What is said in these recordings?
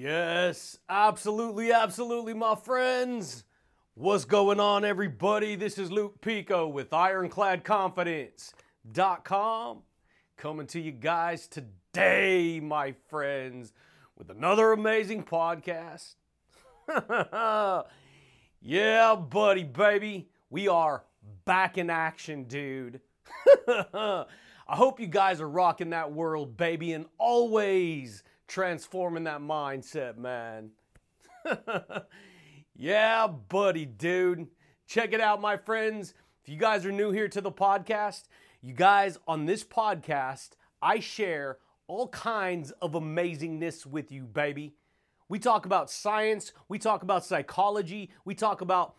Yes, absolutely, absolutely, my friends. What's going on, everybody? This is Luke Pico with IroncladConfidence.com coming to you guys today, my friends, with another amazing podcast. yeah, buddy, baby, we are back in action, dude. I hope you guys are rocking that world, baby, and always transforming that mindset, man. yeah, buddy, dude. Check it out, my friends. If you guys are new here to the podcast, you guys on this podcast, I share all kinds of amazingness with you, baby. We talk about science, we talk about psychology, we talk about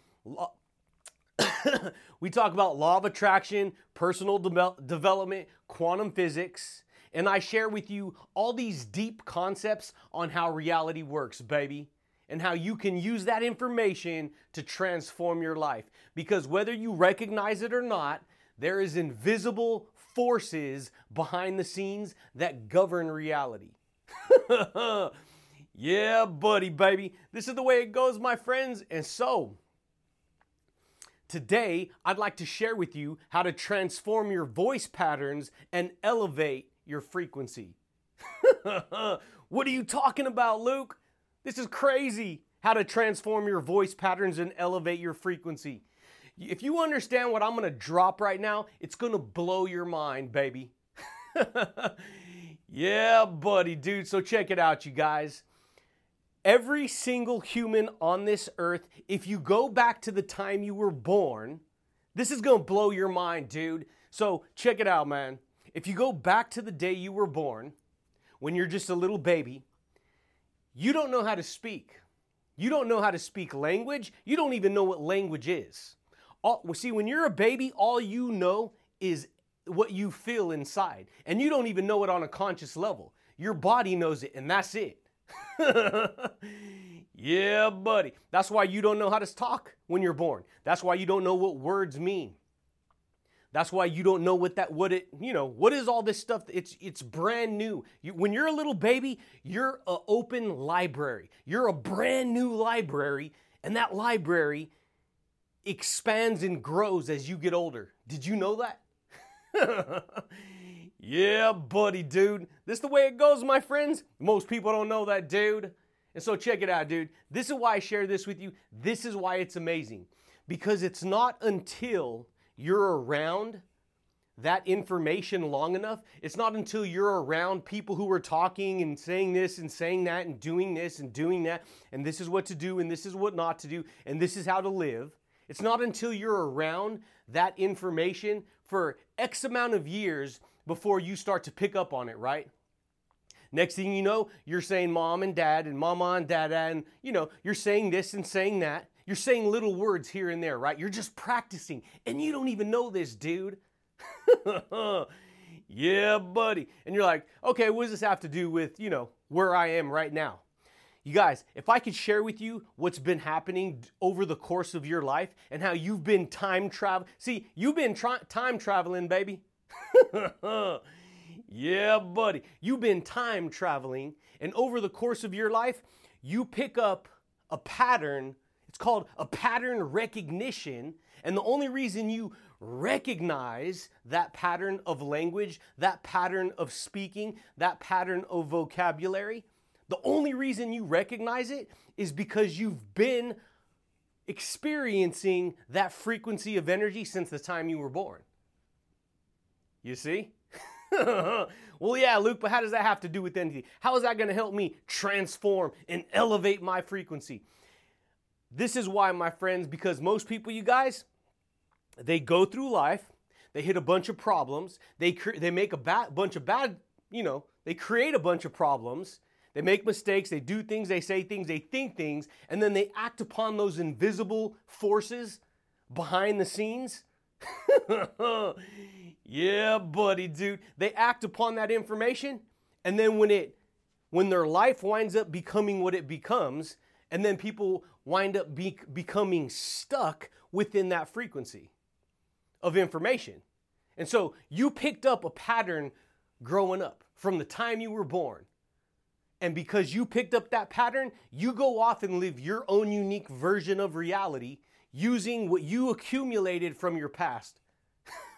we talk about law of attraction, personal de- development, quantum physics, and I share with you all these deep concepts on how reality works, baby, and how you can use that information to transform your life. Because whether you recognize it or not, there is invisible forces behind the scenes that govern reality. yeah, buddy, baby. This is the way it goes, my friends. And so, Today, I'd like to share with you how to transform your voice patterns and elevate your frequency. what are you talking about, Luke? This is crazy. How to transform your voice patterns and elevate your frequency. If you understand what I'm gonna drop right now, it's gonna blow your mind, baby. yeah, buddy, dude. So check it out, you guys. Every single human on this earth, if you go back to the time you were born, this is gonna blow your mind, dude. So check it out, man. If you go back to the day you were born, when you're just a little baby, you don't know how to speak. You don't know how to speak language. You don't even know what language is. All, see, when you're a baby, all you know is what you feel inside. And you don't even know it on a conscious level. Your body knows it, and that's it. yeah, buddy. That's why you don't know how to talk when you're born. That's why you don't know what words mean. That's why you don't know what that what it you know what is all this stuff. It's it's brand new. You, when you're a little baby, you're an open library. You're a brand new library, and that library expands and grows as you get older. Did you know that? yeah, buddy, dude. This is the way it goes, my friends. Most people don't know that, dude. And so check it out, dude. This is why I share this with you. This is why it's amazing. Because it's not until you're around that information long enough, it's not until you're around people who are talking and saying this and saying that and doing this and doing that, and this is what to do and this is what not to do, and this is how to live. It's not until you're around that information for X amount of years before you start to pick up on it, right? Next thing you know, you're saying mom and dad and mama and dada, and you know, you're saying this and saying that. You're saying little words here and there, right? You're just practicing, and you don't even know this, dude. yeah, buddy. And you're like, okay, what does this have to do with, you know, where I am right now? You guys, if I could share with you what's been happening over the course of your life and how you've been time travel. See, you've been tra- time traveling, baby. yeah, buddy. You've been time traveling, and over the course of your life, you pick up a pattern called a pattern recognition. And the only reason you recognize that pattern of language, that pattern of speaking, that pattern of vocabulary, the only reason you recognize it is because you've been experiencing that frequency of energy since the time you were born. You see? well, yeah, Luke, but how does that have to do with anything? How is that going to help me transform and elevate my frequency? This is why, my friends, because most people, you guys, they go through life, they hit a bunch of problems, they, cre- they make a ba- bunch of bad, you know, they create a bunch of problems, they make mistakes, they do things, they say things, they think things, and then they act upon those invisible forces behind the scenes. yeah, buddy, dude. They act upon that information, and then when it when their life winds up becoming what it becomes, and then people wind up be- becoming stuck within that frequency of information. And so you picked up a pattern growing up from the time you were born. And because you picked up that pattern, you go off and live your own unique version of reality using what you accumulated from your past.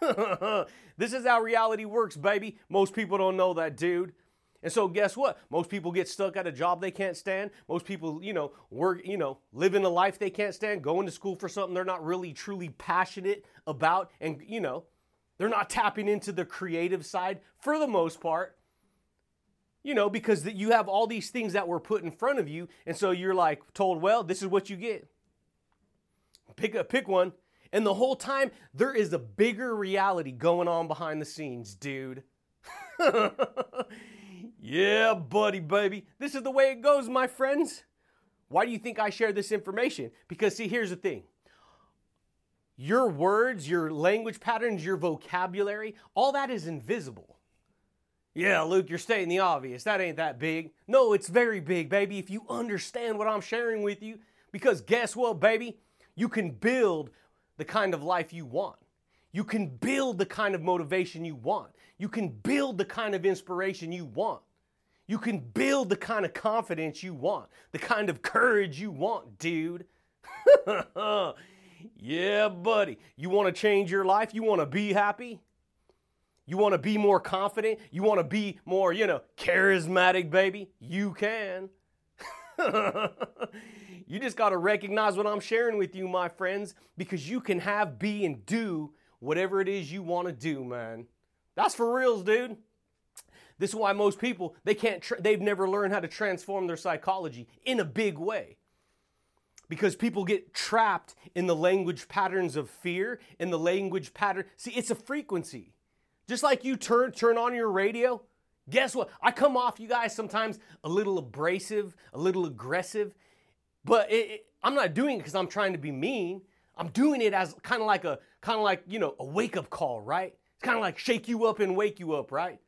this is how reality works, baby. Most people don't know that, dude. And so guess what? Most people get stuck at a job they can't stand. Most people, you know, work, you know, living a life they can't stand, going to school for something they're not really truly passionate about and, you know, they're not tapping into the creative side for the most part. You know, because you have all these things that were put in front of you, and so you're like told, "Well, this is what you get." Pick a pick one. And the whole time there is a bigger reality going on behind the scenes, dude. Yeah, buddy, baby. This is the way it goes, my friends. Why do you think I share this information? Because, see, here's the thing your words, your language patterns, your vocabulary, all that is invisible. Yeah, Luke, you're stating the obvious. That ain't that big. No, it's very big, baby, if you understand what I'm sharing with you. Because guess what, baby? You can build the kind of life you want. You can build the kind of motivation you want. You can build the kind of inspiration you want. You can build the kind of confidence you want, the kind of courage you want, dude. yeah, buddy. You want to change your life? You want to be happy? You want to be more confident? You want to be more, you know, charismatic, baby? You can. you just got to recognize what I'm sharing with you, my friends, because you can have, be, and do whatever it is you want to do, man. That's for reals, dude. This is why most people they can't tra- they've never learned how to transform their psychology in a big way. Because people get trapped in the language patterns of fear, in the language pattern. See, it's a frequency. Just like you turn turn on your radio, guess what? I come off you guys sometimes a little abrasive, a little aggressive, but it, it, I'm not doing it because I'm trying to be mean. I'm doing it as kind of like a kind of like you know a wake up call, right? It's kind of like shake you up and wake you up, right?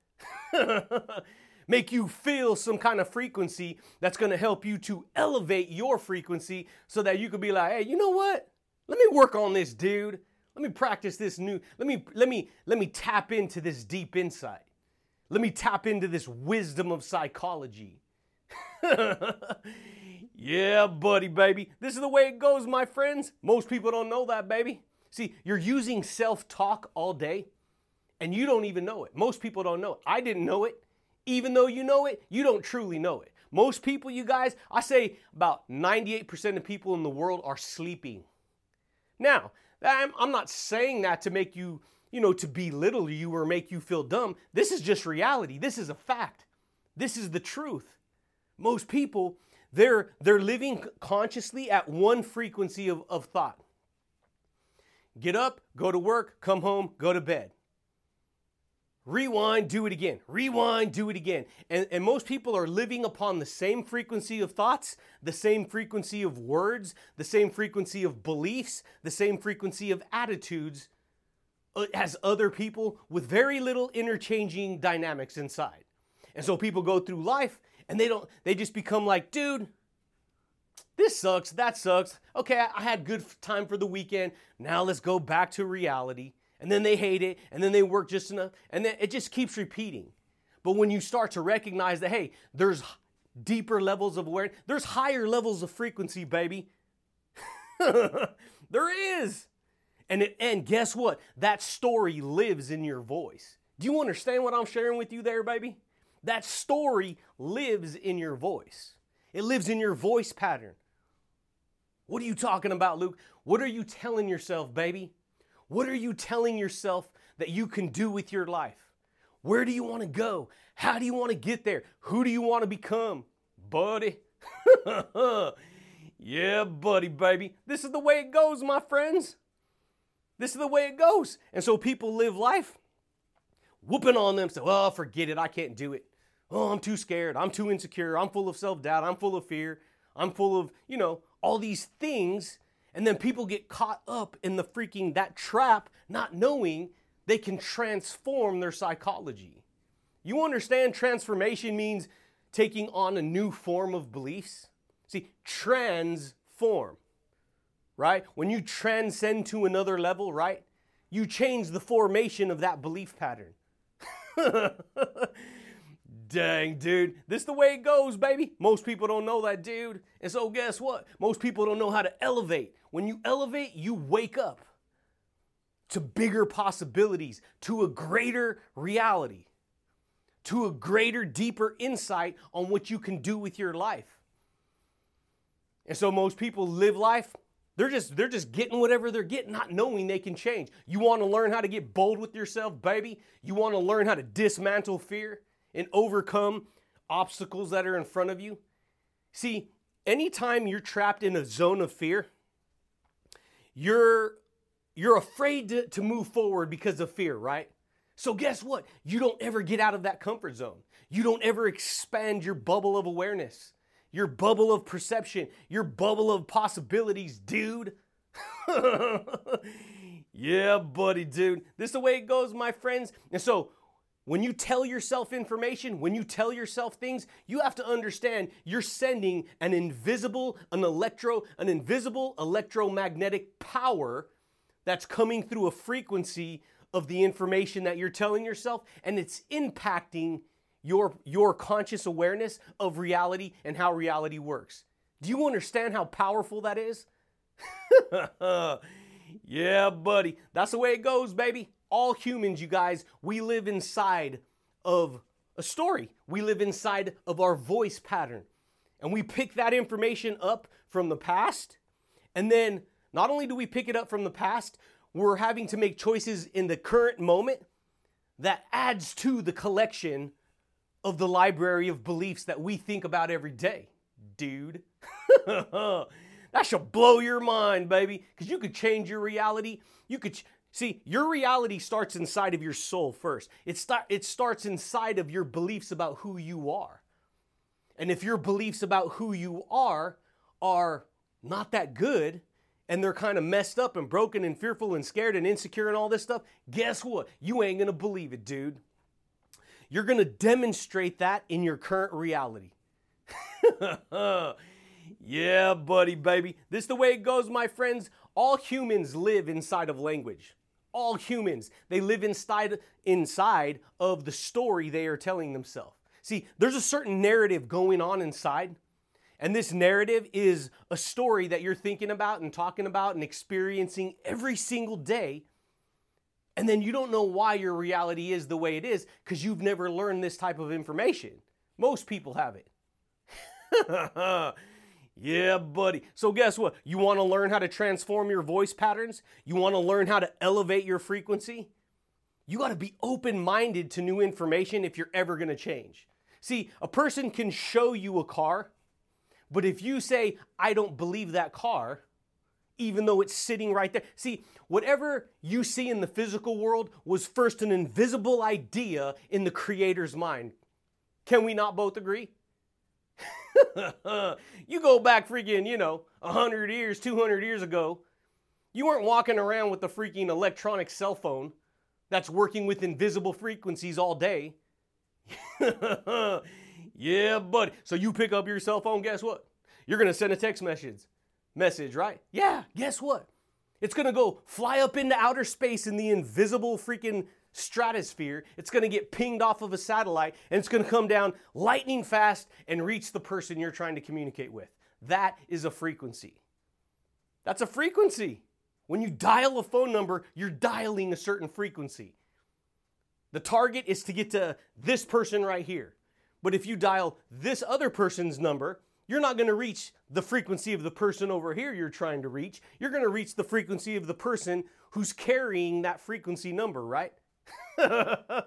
Make you feel some kind of frequency that's gonna help you to elevate your frequency so that you could be like, hey, you know what? Let me work on this, dude. Let me practice this new. Let me let me let me tap into this deep insight. Let me tap into this wisdom of psychology. yeah, buddy, baby. This is the way it goes, my friends. Most people don't know that, baby. See, you're using self talk all day and you don't even know it. Most people don't know it. I didn't know it. Even though you know it, you don't truly know it. Most people, you guys, I say about 98% of people in the world are sleeping. Now, I'm not saying that to make you, you know, to belittle you or make you feel dumb. This is just reality. This is a fact. This is the truth. Most people, they're they're living consciously at one frequency of, of thought. Get up, go to work, come home, go to bed. Rewind, do it again. Rewind, do it again. And, and most people are living upon the same frequency of thoughts, the same frequency of words, the same frequency of beliefs, the same frequency of attitudes uh, as other people with very little interchanging dynamics inside. And so people go through life and they don't, they just become like, dude, this sucks, that sucks. Okay, I had good time for the weekend. Now let's go back to reality and then they hate it, and then they work just enough, and then it just keeps repeating. But when you start to recognize that, hey, there's deeper levels of awareness, there's higher levels of frequency, baby. there is. And, it, and guess what? That story lives in your voice. Do you understand what I'm sharing with you there, baby? That story lives in your voice. It lives in your voice pattern. What are you talking about, Luke? What are you telling yourself, baby? What are you telling yourself that you can do with your life? Where do you want to go? How do you want to get there? Who do you want to become? Buddy. yeah, buddy, baby. This is the way it goes, my friends. This is the way it goes. And so people live life whooping on them, say, oh, forget it. I can't do it. Oh, I'm too scared. I'm too insecure. I'm full of self doubt. I'm full of fear. I'm full of, you know, all these things and then people get caught up in the freaking that trap, not knowing they can transform their psychology. You understand transformation means taking on a new form of beliefs? See, transform, right? When you transcend to another level, right? You change the formation of that belief pattern. Dang, dude. This the way it goes, baby. Most people don't know that, dude. And so guess what? Most people don't know how to elevate. When you elevate, you wake up to bigger possibilities, to a greater reality, to a greater, deeper insight on what you can do with your life. And so most people live life they're just they're just getting whatever they're getting, not knowing they can change. You want to learn how to get bold with yourself, baby? You want to learn how to dismantle fear and overcome obstacles that are in front of you? See, anytime you're trapped in a zone of fear, you're you're afraid to, to move forward because of fear, right? So guess what? You don't ever get out of that comfort zone. You don't ever expand your bubble of awareness your bubble of perception, your bubble of possibilities, dude. yeah, buddy, dude. This is the way it goes, my friends. And so, when you tell yourself information, when you tell yourself things, you have to understand you're sending an invisible, an electro, an invisible electromagnetic power that's coming through a frequency of the information that you're telling yourself, and it's impacting your, your conscious awareness of reality and how reality works. Do you understand how powerful that is? yeah, buddy. That's the way it goes, baby. All humans, you guys, we live inside of a story. We live inside of our voice pattern. And we pick that information up from the past. And then not only do we pick it up from the past, we're having to make choices in the current moment that adds to the collection of the library of beliefs that we think about every day, dude. that should blow your mind, baby, because you could change your reality. You could. See, your reality starts inside of your soul first. It, start, it starts inside of your beliefs about who you are. And if your beliefs about who you are are not that good, and they're kind of messed up and broken and fearful and scared and insecure and all this stuff, guess what? You ain't gonna believe it, dude. You're to demonstrate that in your current reality. yeah, buddy, baby. This is the way it goes, my friends. All humans live inside of language. All humans, they live inside inside of the story they are telling themselves. See, there's a certain narrative going on inside, and this narrative is a story that you're thinking about and talking about and experiencing every single day and then you don't know why your reality is the way it is because you've never learned this type of information. Most people have it. yeah, buddy. So, guess what? You want to learn how to transform your voice patterns? You want to learn how to elevate your frequency? You got to be open minded to new information if you're ever going to change. See, a person can show you a car, but if you say, I don't believe that car, even though it's sitting right there. See, whatever you see in the physical world was first an invisible idea in the Creator's mind. Can we not both agree? you go back freaking, you know, 100 years, 200 years ago, you weren't walking around with a freaking electronic cell phone that's working with invisible frequencies all day. yeah, buddy. So you pick up your cell phone, guess what? You're going to send a text message message, right? Yeah, guess what? It's gonna go fly up into outer space in the invisible freaking stratosphere. It's gonna get pinged off of a satellite and it's gonna come down lightning fast and reach the person you're trying to communicate with. That is a frequency. That's a frequency. When you dial a phone number, you're dialing a certain frequency. The target is to get to this person right here. But if you dial this other person's number, you're not going to reach the frequency of the person over here you're trying to reach. You're going to reach the frequency of the person who's carrying that frequency number, right?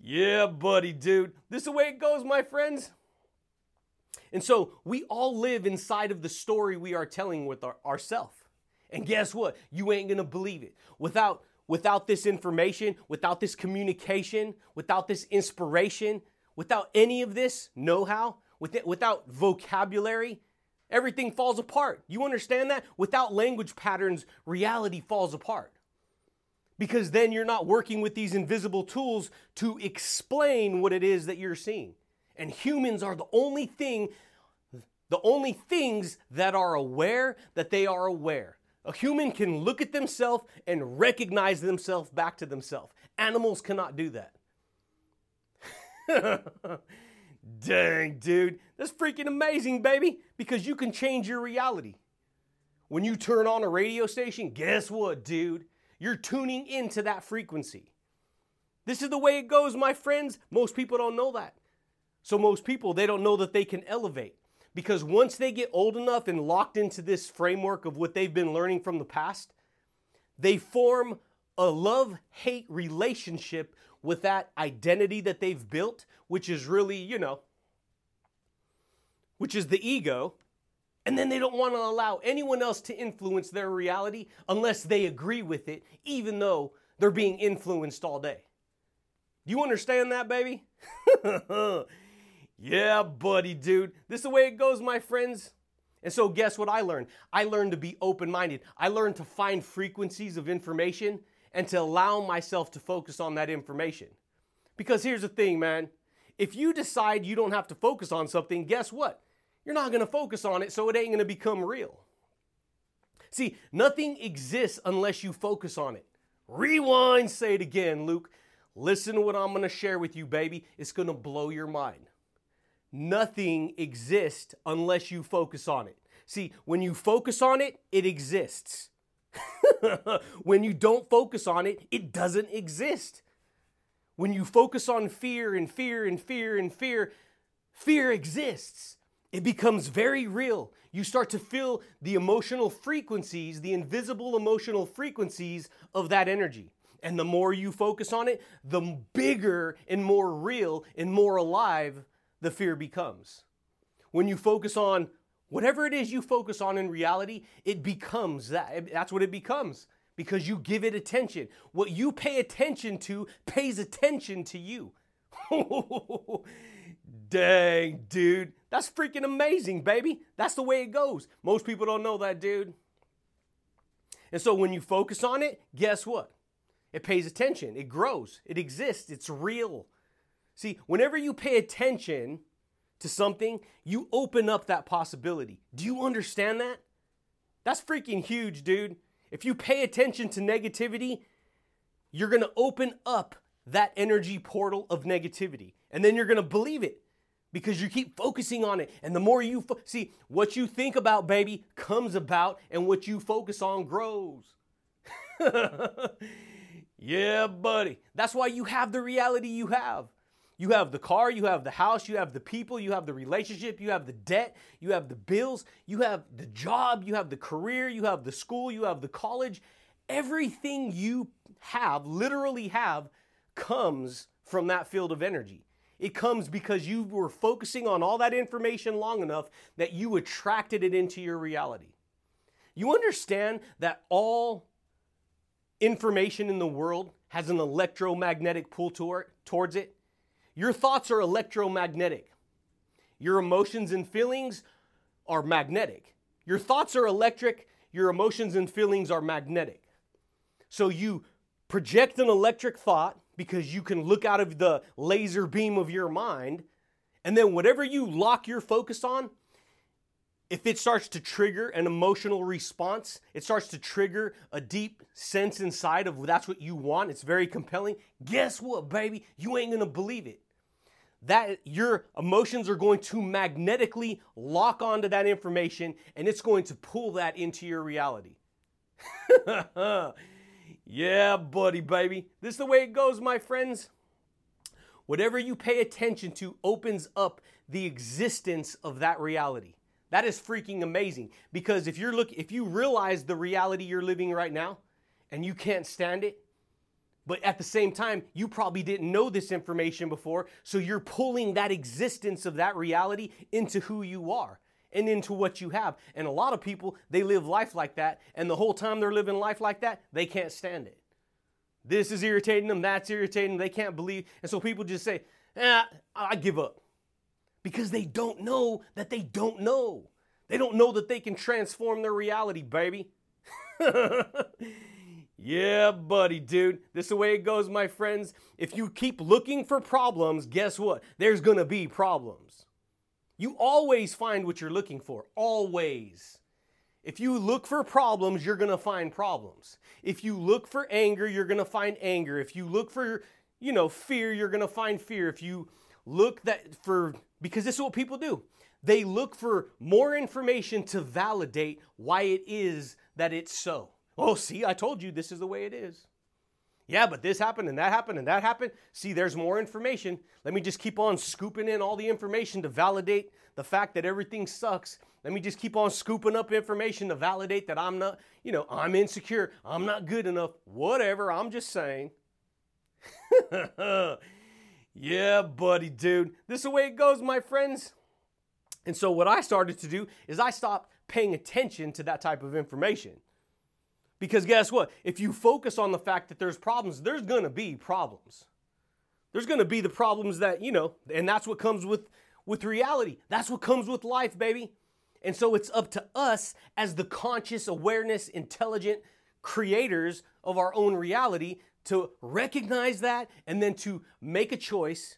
yeah, buddy, dude. This is the way it goes, my friends. And so we all live inside of the story we are telling with our, ourselves. And guess what? You ain't to believe it. Without without this information, without this communication, without this inspiration, without any of this know-how, with without vocabulary, everything falls apart. You understand that? Without language patterns, reality falls apart. Because then you're not working with these invisible tools to explain what it is that you're seeing. And humans are the only thing, the only things that are aware that they are aware. A human can look at themselves and recognize themselves back to themselves. Animals cannot do that. Dang, dude. That's freaking amazing, baby, because you can change your reality. When you turn on a radio station, guess what, dude? You're tuning into that frequency. This is the way it goes, my friends. Most people don't know that. So, most people, they don't know that they can elevate. Because once they get old enough and locked into this framework of what they've been learning from the past, they form a love hate relationship with that identity that they've built, which is really, you know, which is the ego. And then they don't want to allow anyone else to influence their reality unless they agree with it, even though they're being influenced all day. Do you understand that, baby? yeah, buddy, dude. This is the way it goes, my friends. And so, guess what I learned? I learned to be open minded. I learned to find frequencies of information and to allow myself to focus on that information. Because here's the thing, man. If you decide you don't have to focus on something, guess what? You're not going to focus on it, so it ain't going to become real. See, nothing exists unless you focus on it. Rewind, say it again, Luke. Listen to what I'm going to share with you, baby. It's going to blow your mind. Nothing exists unless you focus on it. See, when you focus on it, it exists. when you don't focus on it, it doesn't exist. When you focus on fear and fear and fear and fear, fear exists. It becomes very real. You start to feel the emotional frequencies, the invisible emotional frequencies of that energy. And the more you focus on it, the bigger and more real and more alive the fear becomes. When you focus on whatever it is you focus on in reality, it becomes that. That's what it becomes because you give it attention. What you pay attention to pays attention to you. Dang, dude. That's freaking amazing, baby. That's the way it goes. Most people don't know that, dude. And so when you focus on it, guess what? It pays attention, it grows, it exists, it's real. See, whenever you pay attention to something, you open up that possibility. Do you understand that? That's freaking huge, dude. If you pay attention to negativity, you're to open up that energy portal of negativity. And then you're to believe it because you keep focusing on it. And the more you fo- see, what you think about, baby, comes about, and what you focus on grows. yeah, buddy. That's why you have the reality you have. You have the car, you have the house, you have the people, you have the relationship, you have the debt, you have the bills, you have the job, you have the career, you have the school, you have the college. Everything you have, literally have, comes from that field of energy. It comes because you were focusing on all that information long enough that you attracted it into your reality. You understand that all information in the world has an electromagnetic pull towards it? Your thoughts are electromagnetic. Your emotions and feelings are magnetic. Your thoughts are electric, your emotions and feelings are magnetic. So you project an electric thought because you can look out of the laser beam of your mind, and then whatever you lock your focus on, if it starts to trigger an emotional response, it starts to trigger a deep sense inside of that's what you want, it's very compelling. Guess what, baby? You ain't gonna believe it. That your emotions are going to magnetically lock onto that information and it's going to pull that into your reality. yeah, buddy, baby. This is the way it goes, my friends. Whatever you pay attention to opens up the existence of that reality. That is freaking amazing because if you're look if you realize the reality you're living right now and you can't stand it, but at the same time, you probably didn't know this information before, so you're pulling that existence of that reality into who you are and into what you have. And a lot of people, they live life like that, and the whole time they're living life like that, they can't stand it. This is irritating them, that's irritating them, they can't believe. And so people just say, eh, I give up because they don't know that they don't know. They don't know that they can transform their reality, baby. yeah, buddy, dude. This is the way it goes, my friends. If you keep looking for problems, guess what? There's gonna be problems. You always find what you're looking for. Always. If you look for problems, you're gonna find problems. If you look for anger, you're gonna find anger. If you look for, you know, fear, you're gonna find fear. If you look that for because this is what people do. They look for more information to validate why it is that it's so. Oh, see, I told you this is the way it is. Yeah, but this happened and that happened and that happened. See, there's more information. Let me just keep on scooping in all the information to validate the fact that everything sucks. Let me just keep on scooping up information to validate that I'm not, you know, I'm insecure. I'm not good enough. Whatever. I'm just saying. yeah, buddy, dude. This is the way it goes, my friends. And so, what I started to do is I stopped paying attention to that type of information. Because guess what? If you focus on the fact that there's problems, there's gonna be problems. There's gonna be the problems that, you know, and that's what comes with with reality. That's what comes with life, baby. And so it's up to us as the conscious, awareness, intelligent creators of our own reality to recognize that and then to make a choice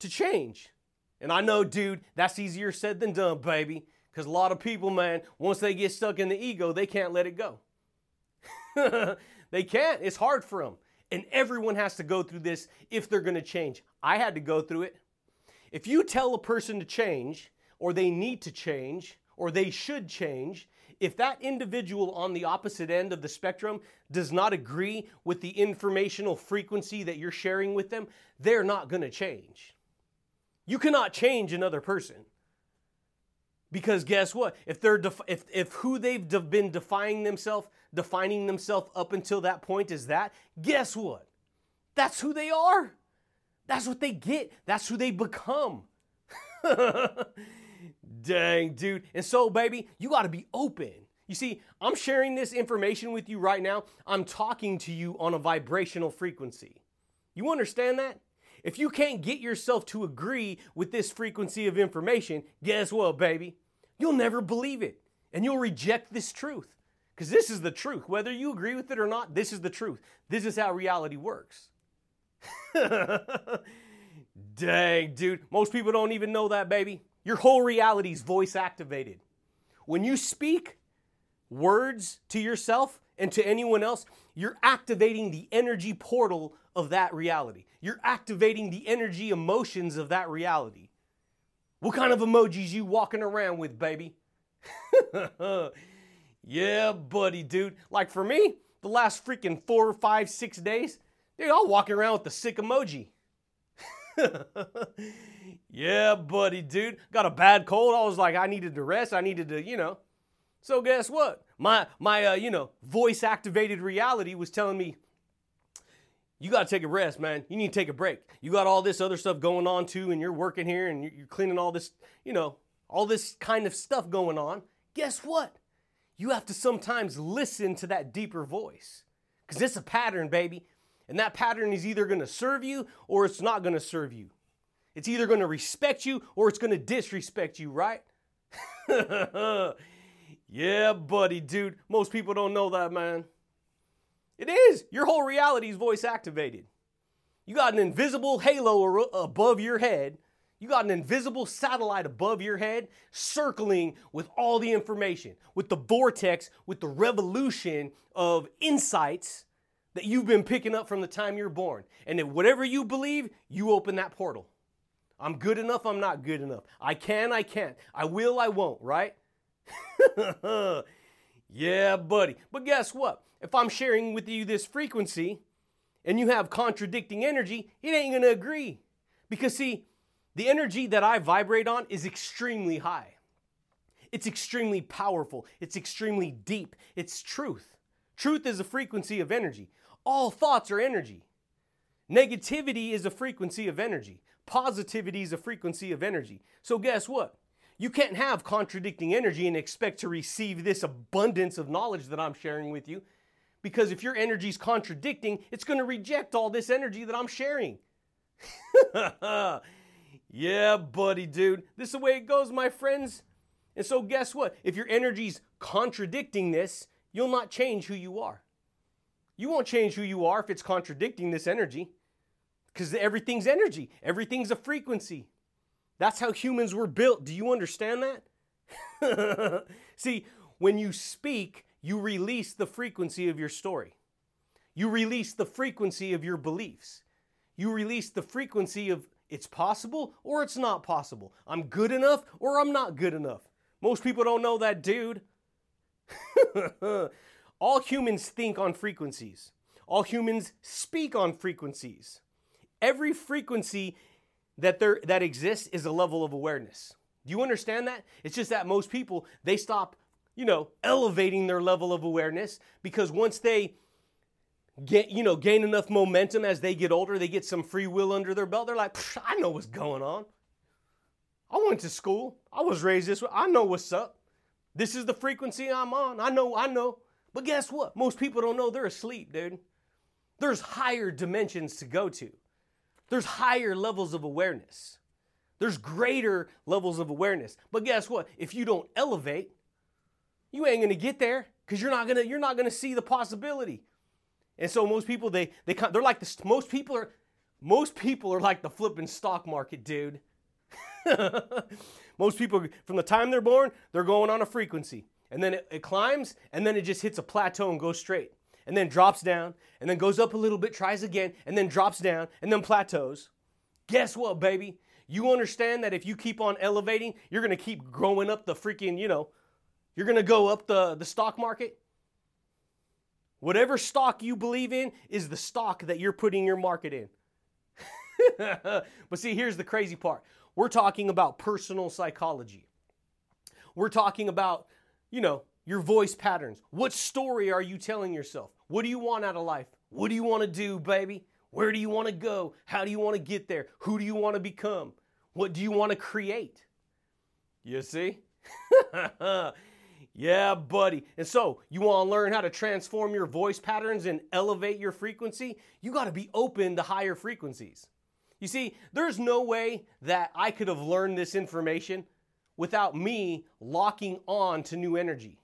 to change. And I know, dude, that's easier said than done, baby. Because a lot of people, man, once they get stuck in the ego, they can't let it go. they can't. It's hard for them. And everyone has to go through this if they're going to change. I had to go through it. If you tell a person to change, or they need to change, or they should change, if that individual on the opposite end of the spectrum does not agree with the informational frequency that you're sharing with them, they're not going to change. You cannot change another person. Because guess what? If they're def- if if who they've de- been defying themselves, defining themselves up until that point is that, guess what? That's who they are. That's what they get. That's who they become. Dang, dude. And so, baby, you got to be open. You see, I'm sharing this information with you right now. I'm talking to you on a vibrational frequency. You understand that? If you can't get yourself to agree with this frequency of information, guess what, baby? You'll never believe it. And you'll reject this truth. Because this is the truth. Whether you agree with it or not, this is the truth. This is how reality works. Dang, dude. Most people don't even know that, baby. Your whole reality is voice activated. When you speak words to yourself and to anyone else, you're activating the energy portal of that reality. You're activating the energy emotions of that reality. What kind of emojis you walking around with, baby? yeah, buddy, dude. Like for me, the last freaking four, five, six days, dude, I'm walking around with the sick emoji. yeah, buddy, dude. Got a bad cold. I was like, I needed to rest. I needed to, you know. So guess what? My my uh, you know, voice activated reality was telling me you got to take a rest, man. You need to take a break. You got all this other stuff going on too, and you're working here and you're cleaning all this, you know, all this kind of stuff going on. Guess what? You have to sometimes listen to that deeper voice because it's a pattern, baby. And that pattern is either going to serve you or it's not going to serve you. It's either going to respect you or it's going to disrespect you, right? yeah, buddy, dude. Most people don't know that, man. It is. Your whole reality is voice activated. You got an invisible halo above your head. You got an invisible satellite above your head circling with all the information, with the vortex, with the revolution of insights that you've been picking up from the time you're born. And if whatever you believe, you open that portal. I'm good enough, I'm not good enough. I can, I can't. I will, I won't, right? yeah, buddy. But guess what? if I'm sharing with you this frequency and you have contradicting energy, it ain't gonna agree. Because, see, the energy that I vibrate on is extremely high. It's extremely powerful. It's extremely deep. It's truth. Truth is a frequency of energy. All thoughts are energy. Negativity is a frequency of energy. Positivity is a frequency of energy. So, guess what? You can't have contradicting energy and expect to receive this abundance of knowledge that I'm sharing with you because if your energy is contradicting, it's going to reject all this energy that I'm sharing. yeah, buddy, dude. This is the way it goes, my friends. And so, guess what? If your energy's contradicting this, you'll not change who you are. You won't change who you are if it's contradicting this energy because everything's energy, everything's a frequency. That's how humans were built. Do you understand that? See, when you speak, you release the frequency of your story. You release the frequency of your beliefs. You release the frequency of It's possible or it's not possible. I'm good enough or I'm not good enough. Most people don't know that, dude. All humans think on frequencies. All humans speak on frequencies. Every frequency that there that exists is a level of awareness. Do you understand that? It's just that most people they stop, you know, elevating their level of awareness because once they get, you know, gain enough momentum as they get older, they get some free will under their belt. They're like, I know what's going on. I went to school. I was raised this way. I know what's up. This is the frequency I'm on. I know, I know. But guess what? Most people don't know they're asleep, dude. There's higher dimensions to go to. There's higher levels of awareness. There's greater levels of awareness. But guess what? If you don't elevate, you ain't gonna get there because you're not gonna you're not gonna see the possibility. And so most people they they they're like the most people are most people are like the flipping stock market, dude. most people from the time they're born, they're going on a frequency. And then it, it climbs and then it just hits a plateau and goes straight. And then drops down and then goes up a little bit, tries again, and then drops down and then plateaus. Guess what, baby? You understand that if you keep on elevating, you're gonna keep growing up the freaking, you know, you're gonna go up the, the stock market. Whatever stock you believe in is the stock that you're putting your market in. but see, here's the crazy part we're talking about personal psychology. We're talking about, you know, your voice patterns. What story are you telling yourself? What do you want out of life? What do you want to do, baby? Where do you want to go? How do you want to get there? Who do you want to become? What do you want to create? You see? yeah, buddy. And so, you want to learn how to transform your voice patterns and elevate your frequency? You got to be open to higher frequencies. You see, there's no way that I could have learned this information without me locking on to new energy.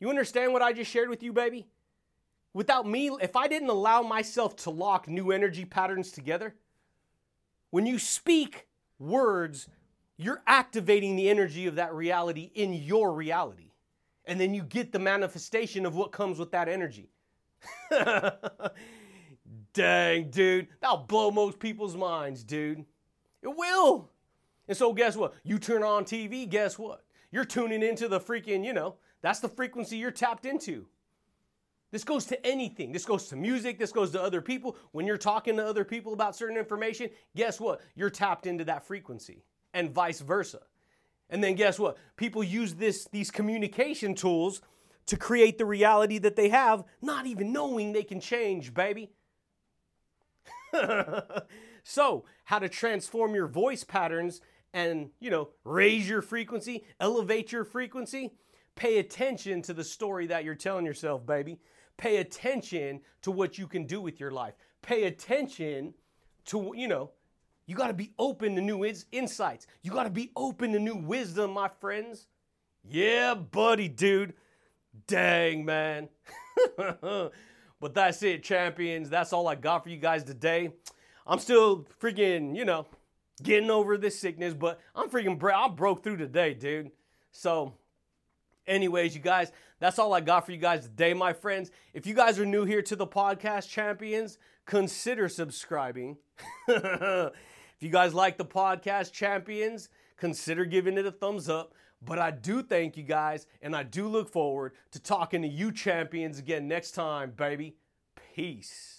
You understand what I just shared with you, baby? Without me, if I didn't allow myself to lock new energy patterns together, when you speak words, you're activating the energy of that reality in your reality. And then you get the manifestation of what comes with that energy. Dang, dude. That'll blow most people's minds, dude. It will. And so, guess what? You turn on TV, guess what? You're tuning into the freaking, you know, that's the frequency you're tapped into. This goes to anything. This goes to music. This goes to other people. When you're talking to other people about certain information, guess what? You're tapped into that frequency and vice versa. And then guess what? People use this, these communication tools to create the reality that they have, not even knowing they can change, baby. so, how to transform your voice patterns and, you know, raise your frequency, elevate your frequency? Pay attention to the story that you're telling yourself, baby. Pay attention to what you can do with your life. Pay attention to, you know, you got to be open to new insights. You got to be open to new wisdom, my friends. Yeah, buddy, dude. Dang, man. But that's it, champions. That's all I got for you guys today. I'm still freaking, you know, getting over this sickness, but I'm freaking, bro- I broke through today, dude. So, anyways, you guys, that's all I got for you guys today, my friends. If you guys are new here to the podcast, champions, consider subscribing. if you guys like the podcast, champions, consider giving it a thumbs up. But I do thank you guys, and I do look forward to talking to you champions again next time, baby. Peace.